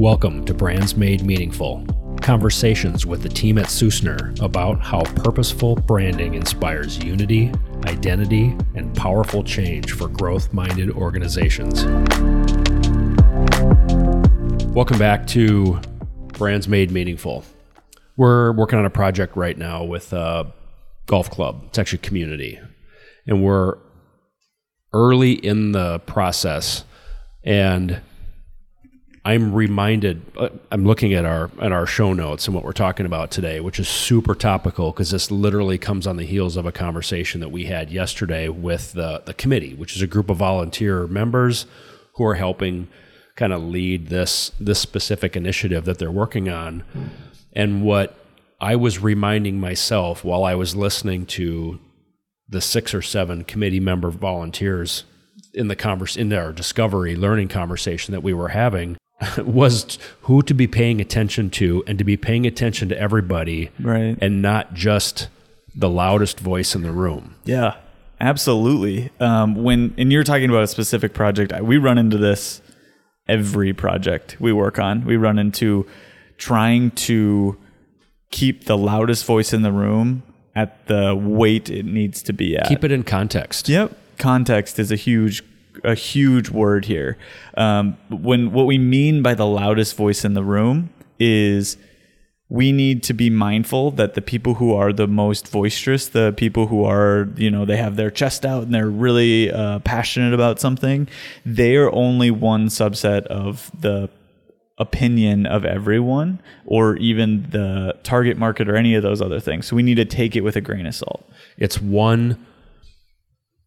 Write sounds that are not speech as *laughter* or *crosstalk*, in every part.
Welcome to Brands Made Meaningful. Conversations with the team at Sussner about how purposeful branding inspires unity, identity, and powerful change for growth minded organizations. Welcome back to Brands Made Meaningful. We're working on a project right now with a golf club. It's actually community. And we're early in the process and I'm reminded. Uh, I'm looking at our at our show notes and what we're talking about today, which is super topical because this literally comes on the heels of a conversation that we had yesterday with the the committee, which is a group of volunteer members who are helping kind of lead this this specific initiative that they're working on. And what I was reminding myself while I was listening to the six or seven committee member volunteers in the converse in our discovery learning conversation that we were having *laughs* was who to be paying attention to and to be paying attention to everybody right. and not just the loudest voice in the room. Yeah absolutely. Um, when and you're talking about a specific project we run into this every project we work on. We run into trying to keep the loudest voice in the room at the weight it needs to be at. Keep it in context. Yep. Context is a huge a huge word here. Um, when what we mean by the loudest voice in the room is we need to be mindful that the people who are the most boisterous, the people who are, you know, they have their chest out and they're really uh, passionate about something, they are only one subset of the opinion of everyone or even the target market or any of those other things. So we need to take it with a grain of salt. It's one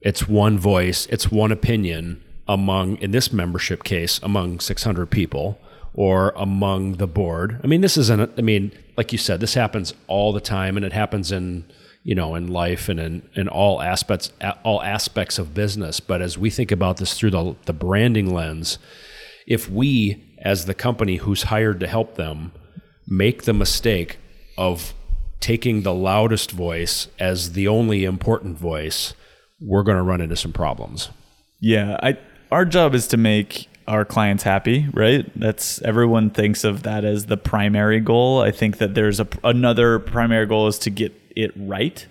it's one voice, it's one opinion among, in this membership case, among 600 people or among the board. I mean, this isn't, I mean, like you said, this happens all the time and it happens in, you know, in life and in, in all aspects, all aspects of business. But as we think about this through the, the branding lens, if we, as the company who's hired to help them, make the mistake of taking the loudest voice as the only important voice, we're going to run into some problems. Yeah, I our job is to make our clients happy, right? That's everyone thinks of that as the primary goal. I think that there's a, another primary goal is to get it right.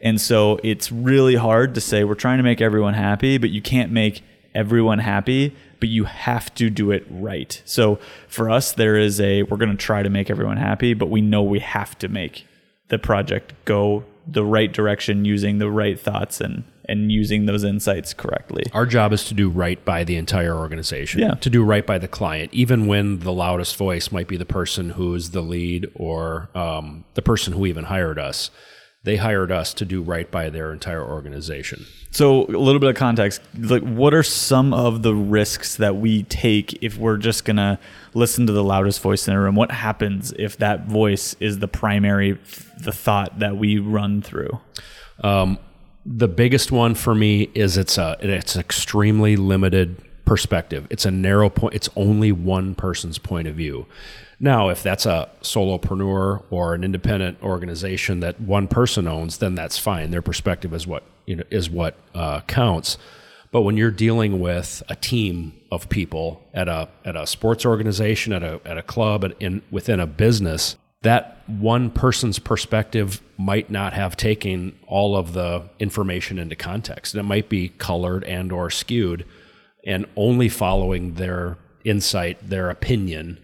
And so it's really hard to say we're trying to make everyone happy, but you can't make everyone happy, but you have to do it right. So for us there is a we're going to try to make everyone happy, but we know we have to make the project go the right direction using the right thoughts and and using those insights correctly. Our job is to do right by the entire organization. Yeah. To do right by the client, even when the loudest voice might be the person who's the lead or um, the person who even hired us. They hired us to do right by their entire organization. So, a little bit of context. Like, what are some of the risks that we take if we're just gonna listen to the loudest voice in the room? What happens if that voice is the primary, the thought that we run through? Um, the biggest one for me is it's a it's extremely limited perspective. It's a narrow point. It's only one person's point of view. Now, if that's a solopreneur or an independent organization that one person owns, then that's fine. Their perspective is what you know is what uh, counts. But when you're dealing with a team of people at a at a sports organization, at a at a club, at in within a business, that one person's perspective might not have taken all of the information into context. And it might be colored and or skewed, and only following their insight, their opinion,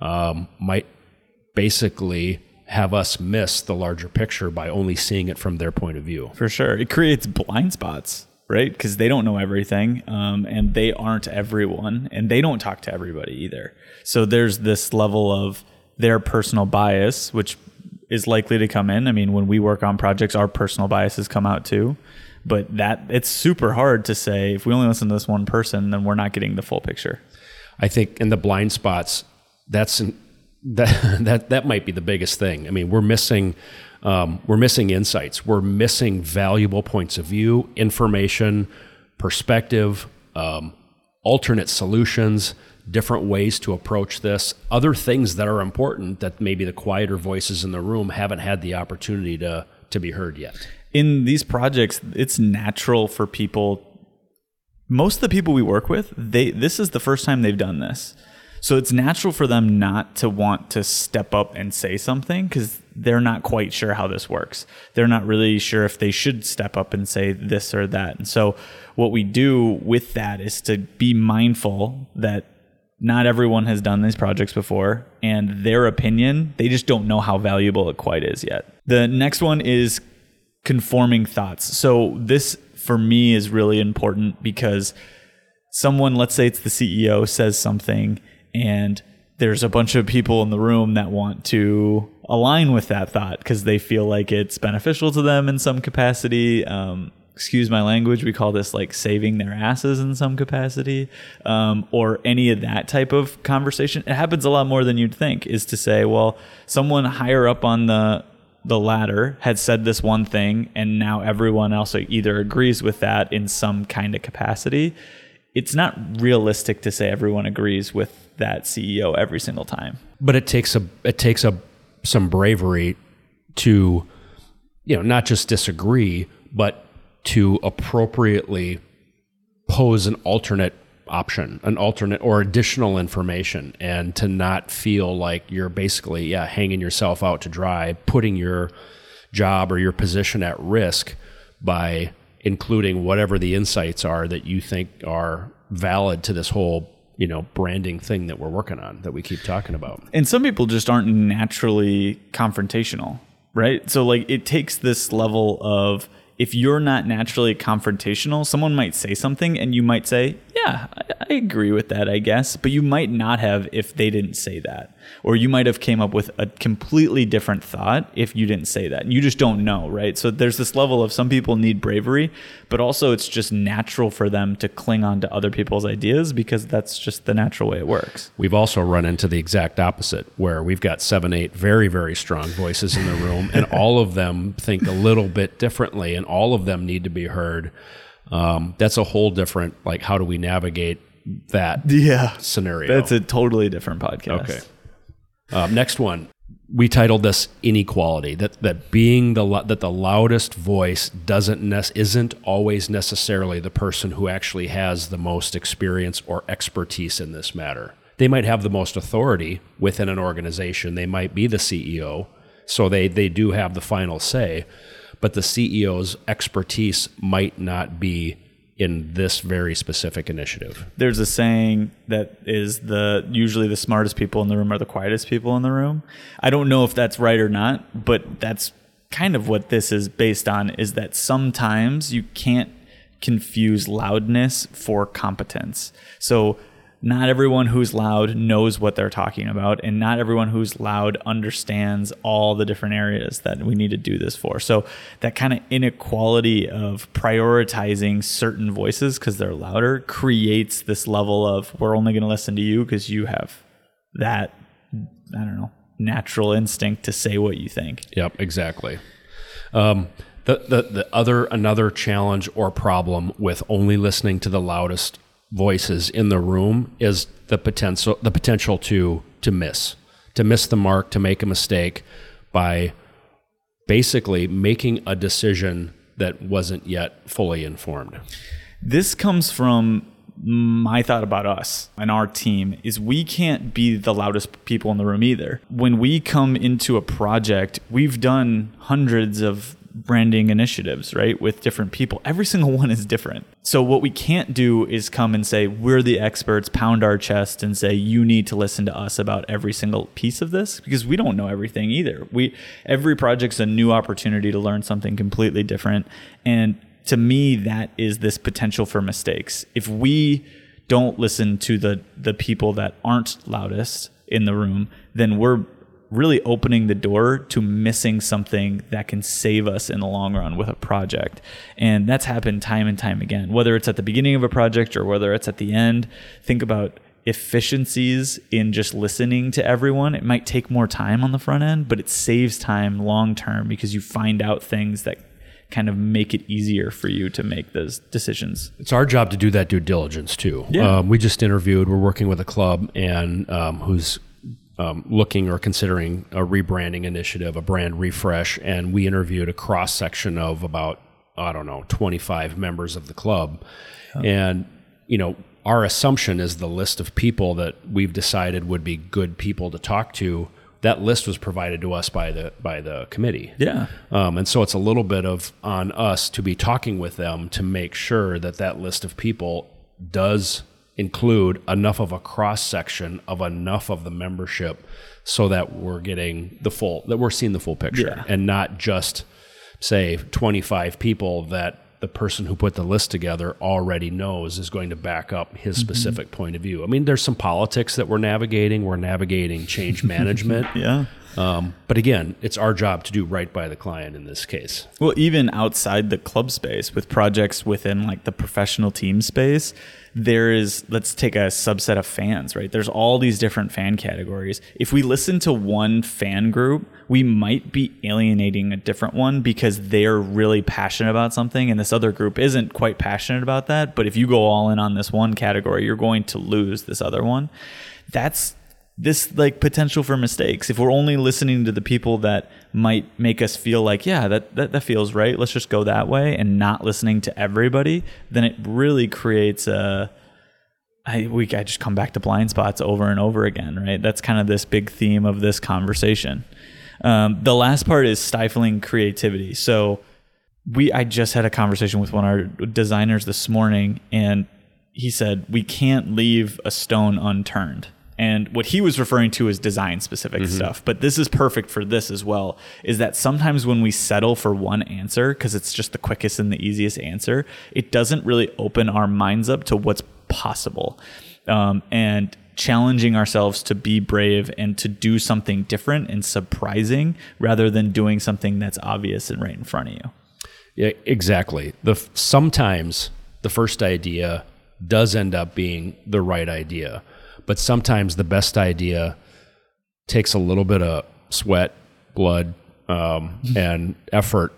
um, might basically have us miss the larger picture by only seeing it from their point of view. For sure, it creates blind spots, right? Because they don't know everything, um, and they aren't everyone, and they don't talk to everybody either. So there's this level of their personal bias, which is likely to come in. I mean, when we work on projects, our personal biases come out too. But that it's super hard to say if we only listen to this one person, then we're not getting the full picture. I think in the blind spots, that's *laughs* that that that might be the biggest thing. I mean, we're missing um, we're missing insights. We're missing valuable points of view, information, perspective, um, alternate solutions different ways to approach this, other things that are important that maybe the quieter voices in the room haven't had the opportunity to to be heard yet. In these projects, it's natural for people most of the people we work with, they this is the first time they've done this. So it's natural for them not to want to step up and say something because they're not quite sure how this works. They're not really sure if they should step up and say this or that. And so what we do with that is to be mindful that not everyone has done these projects before and their opinion, they just don't know how valuable it quite is yet. The next one is conforming thoughts. So this for me is really important because someone, let's say it's the CEO, says something and there's a bunch of people in the room that want to align with that thought because they feel like it's beneficial to them in some capacity. Um, excuse my language, we call this like saving their asses in some capacity, um, or any of that type of conversation. It happens a lot more than you'd think. Is to say, well, someone higher up on the the ladder had said this one thing, and now everyone else either agrees with that in some kind of capacity. It's not realistic to say everyone agrees with that CEO every single time. But it takes a it takes a some bravery to you know not just disagree, but to appropriately pose an alternate option, an alternate or additional information, and to not feel like you're basically yeah hanging yourself out to dry, putting your job or your position at risk by including whatever the insights are that you think are valid to this whole you know branding thing that we're working on that we keep talking about. And some people just aren't naturally confrontational right? So like it takes this level of if you're not naturally confrontational, someone might say something and you might say, Yeah, I, I, agree with that, I guess. But you might not have if they didn't say that. Or you might have came up with a completely different thought if you didn't say that. You just don't know, right? So there's this level of some people need bravery, but also it's just natural for them to cling on to other people's ideas because that's just the natural way it works. We've also run into the exact opposite where we've got seven, eight very, very strong voices in the room and *laughs* all of them think a little bit differently and all of them need to be heard. Um, that's a whole different like how do we navigate that yeah scenario? That's a totally different podcast. Okay. Um, next one, we titled this inequality. That that being the that the loudest voice doesn't ne- isn't always necessarily the person who actually has the most experience or expertise in this matter. They might have the most authority within an organization. They might be the CEO, so they they do have the final say but the CEO's expertise might not be in this very specific initiative. There's a saying that is the usually the smartest people in the room are the quietest people in the room. I don't know if that's right or not, but that's kind of what this is based on is that sometimes you can't confuse loudness for competence. So not everyone who's loud knows what they're talking about, and not everyone who's loud understands all the different areas that we need to do this for. So, that kind of inequality of prioritizing certain voices because they're louder creates this level of we're only going to listen to you because you have that, I don't know, natural instinct to say what you think. Yep, exactly. Um, the, the, the other another challenge or problem with only listening to the loudest voices in the room is the potential the potential to to miss to miss the mark to make a mistake by basically making a decision that wasn't yet fully informed this comes from my thought about us and our team is we can't be the loudest people in the room either. When we come into a project, we've done hundreds of branding initiatives, right, with different people. Every single one is different. So what we can't do is come and say we're the experts, pound our chest and say you need to listen to us about every single piece of this because we don't know everything either. We every project's a new opportunity to learn something completely different and to me that is this potential for mistakes. If we don't listen to the the people that aren't loudest in the room, then we're really opening the door to missing something that can save us in the long run with a project. And that's happened time and time again, whether it's at the beginning of a project or whether it's at the end. Think about efficiencies in just listening to everyone. It might take more time on the front end, but it saves time long term because you find out things that kind of make it easier for you to make those decisions. It's our job to do that due diligence too. Yeah. Um, we just interviewed. We're working with a club and um, who's um, looking or considering a rebranding initiative, a brand refresh, and we interviewed a cross section of about I don't know 25 members of the club, oh. and you know our assumption is the list of people that we've decided would be good people to talk to. That list was provided to us by the by the committee. Yeah. Um, and so it's a little bit of on us to be talking with them to make sure that that list of people does include enough of a cross section of enough of the membership so that we're getting the full that we're seeing the full picture Yeah. and not just say 25 people that the person who put the list together already knows is going to back up his Mm-hmm. specific point of view. I mean, there's some politics that we're navigating. We're navigating change *laughs* management. Yeah. Um, but again, it's our job to do right by the client in this case. Well, even outside the club space with projects within like the professional team space, there is, let's take a subset of fans, right? There's all these different fan categories. If we listen to one fan group, we might be alienating a different one because they're really passionate about something and this other group isn't quite passionate about that. But if you go all in on this one category, you're going to lose this other one. That's this like potential for mistakes. If we're only listening to the people that might make us feel like yeah that, that that feels right let's just go that way and not listening to everybody then it really creates a I we I just come back to blind spots over and over again right? That's kind of this big theme of this conversation. Um, the last part is stifling creativity. So we I just had a conversation with one of our designers this morning and he said we can't leave a stone unturned and what he was referring to is design specific stuff. But this is perfect for this as well is that sometimes when we settle for one answer because it's just the quickest and the easiest answer it doesn't really open our minds up to what's possible. Um, and challenging ourselves to be brave and to do something different and surprising rather than doing something that's obvious and right in front of you. Yeah, exactly. The sometimes the first idea does end up being the right idea, but sometimes the best idea takes a little bit of sweat, blood, um, and effort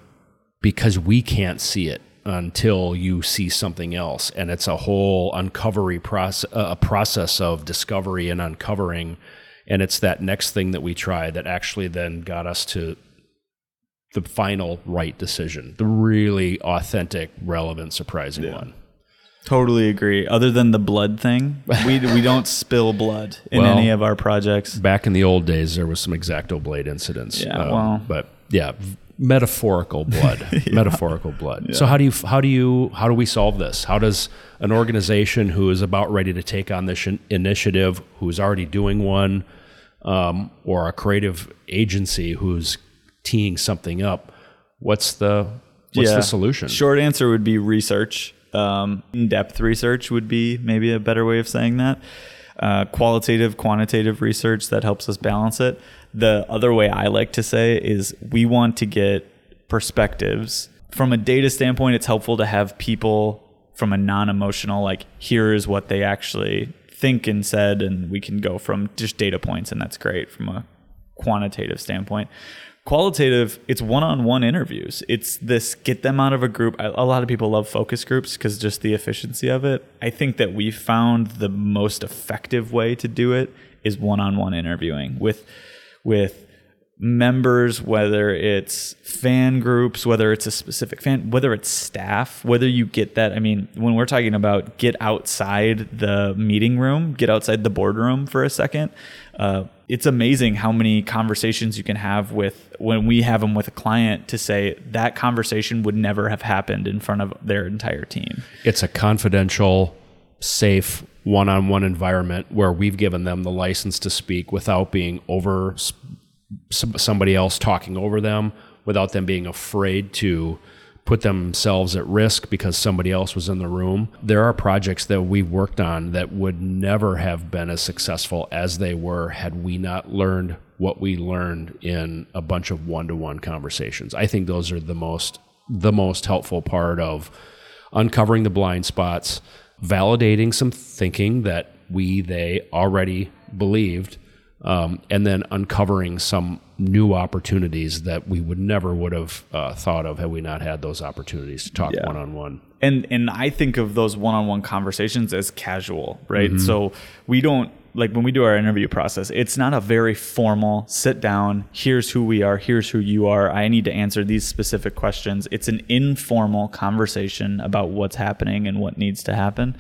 because we can't see it until you see something else, and it's a whole uncovery process, a process of discovery and uncovering, and it's that next thing that we try that actually then got us to the final right decision, the really authentic, relevant, surprising one. Totally agree. Other than the blood thing, we we don't spill blood in Well- any of our projects. Back in the old days, there was some exacto blade incidents. Yeah, well- but yeah, metaphorical blood, *laughs* metaphorical blood. So how do you how do you how do we solve this? How does an organization who is about ready to take on this in- initiative, who is already doing one, um, or a creative agency who's teeing something up, what's the what's the solution? Short answer would be research. Um, in-depth research would be maybe a better way of saying that. Uh, qualitative, quantitative research that helps us balance it. The other way I like to say is we want to get perspectives from a data standpoint. It's helpful to have people from a non-emotional, like here is what they actually think and said, and we can go from just data points, and that's great from a quantitative standpoint. Qualitative, it's one-on-one interviews. It's this get them out of a group. A lot of people love focus groups because just the efficiency of it. I think that we found the most effective way to do it is one-on-one interviewing with with members, whether it's fan groups, whether it's a specific fan, whether it's staff, whether you get that. I mean, when we're talking about get outside the meeting room, get outside the boardroom for a second, uh, it's amazing how many conversations you can have with when we have them with a client to say that conversation would never have happened in front of their entire team. it's a confidential, safe one-on-one environment where we've given them the license to speak without being over somebody else talking over them, without them being afraid to put themselves at risk because somebody else was in the room. There are projects that we've worked on that would never have been as successful as they were had we not learned what we learned in a bunch of one-to-one conversations. I think those are the most the most helpful part of uncovering the blind spots, validating some thinking that we, they already believed, um, and then uncovering some new opportunities that we would never would have uh, thought of had we not had those opportunities to talk one on one. and and I think of those one-on-one conversations as casual, right? So we don't like when we do our interview process, it's not a very formal sit down, here's who we are, here's who you are. I need to answer these specific questions. It's an informal conversation about what's happening and what needs to happen.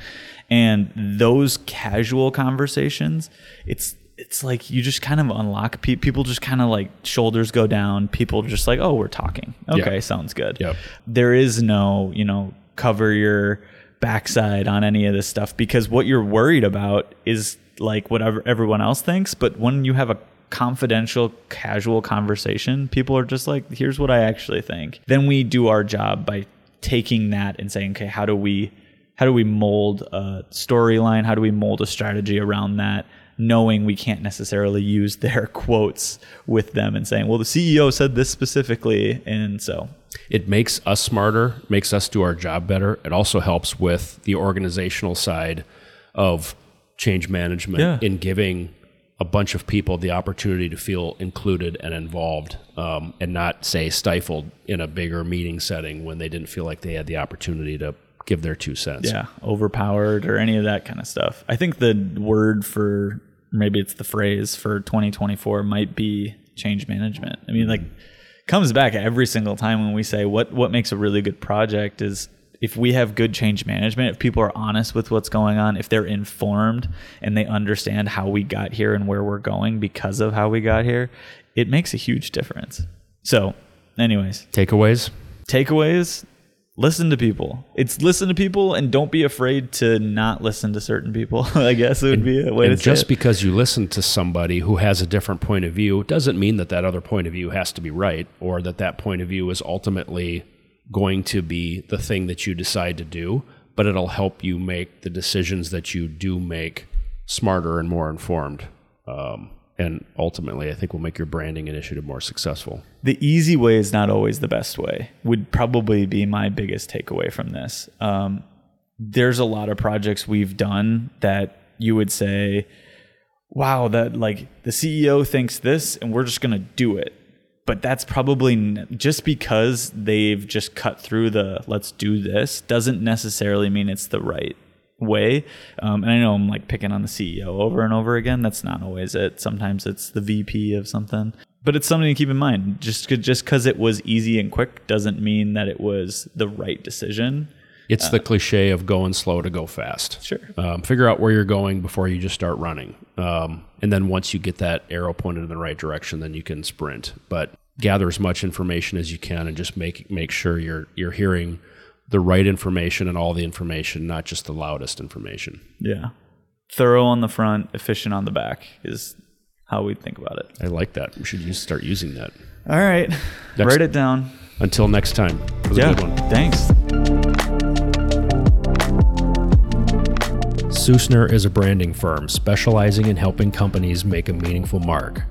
And those casual conversations, it's it's like you just kind of unlock pe- people just kind of like shoulders go down people just like oh we're talking. Okay sounds good. Yep. there is no you know cover your backside on any of this stuff because what you're worried about is like whatever everyone else thinks but when you have a confidential casual conversation people are just like here's what i actually think. Then we do our job by taking that and saying okay how do we how do we mold a storyline? How do we mold a strategy around that knowing we can't necessarily use *laughs* their quotes with them and saying well the ceo said this specifically and so it makes us smarter, makes us do our job better. It also helps with the organizational side of change management Yeah. in giving a bunch of people the opportunity to feel included and involved um, and not, say, stifled in a bigger meeting setting when they didn't feel like they had the opportunity to give their two cents. yeah, overpowered or any of that kind of stuff. I think the word for maybe it's the phrase for 2024 might be change management. I mean, like comes back every single time when we say what what makes a really good project is if we have good change management, if people are honest with what's going on, if they're informed and they understand how we got here and where we're going because of how we got here, it makes a huge difference. So, anyways, Takeaways? takeaways listen to people. It's listen to people and don't be afraid to not listen to certain people *laughs* i guess it would be a way and to just because you listen to somebody who has a different point of view doesn't mean that that other point of view has to be right or that that point of view is ultimately going to be the thing that you decide to do but it'll help you make the decisions that you do make smarter and more informed um, and ultimately i think will make your branding initiative more successful. The easy way is not always the best way would probably be my biggest takeaway from this. Um, there's a lot of projects we've done that you would say wow that like the ceo thinks this and we're just going to do it. But that's probably n- just because they've just cut through the let's do this doesn't necessarily mean it's the right way. Um, and i know i'm like picking on the ceo over and over again. That's not always it. Sometimes it's the vp of something. But it's something to keep in mind. Just just because it was easy and quick doesn't mean that it was the right decision. It's the cliche of going slow to go fast. Sure. um, figure out where you're going before you just start running. Um, and then once you get that arrow pointed in the right direction then you can sprint. But gather as much information as you can and just make make sure you're you're hearing the right information and all the information not just the loudest information. Yeah. Thorough on the front efficient on the back is how we think about it. I like that. We should use, start using that. All right. Next- write it down. Until next time. Was yeah. a good one. Thanks. Sussner is a branding firm specializing in helping companies make a meaningful mark,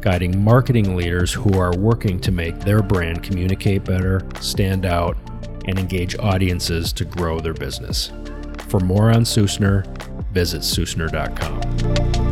guiding marketing leaders who are working to make their brand communicate better, stand out, and engage audiences to grow their business. For more on Sussner, visit Sussner.com.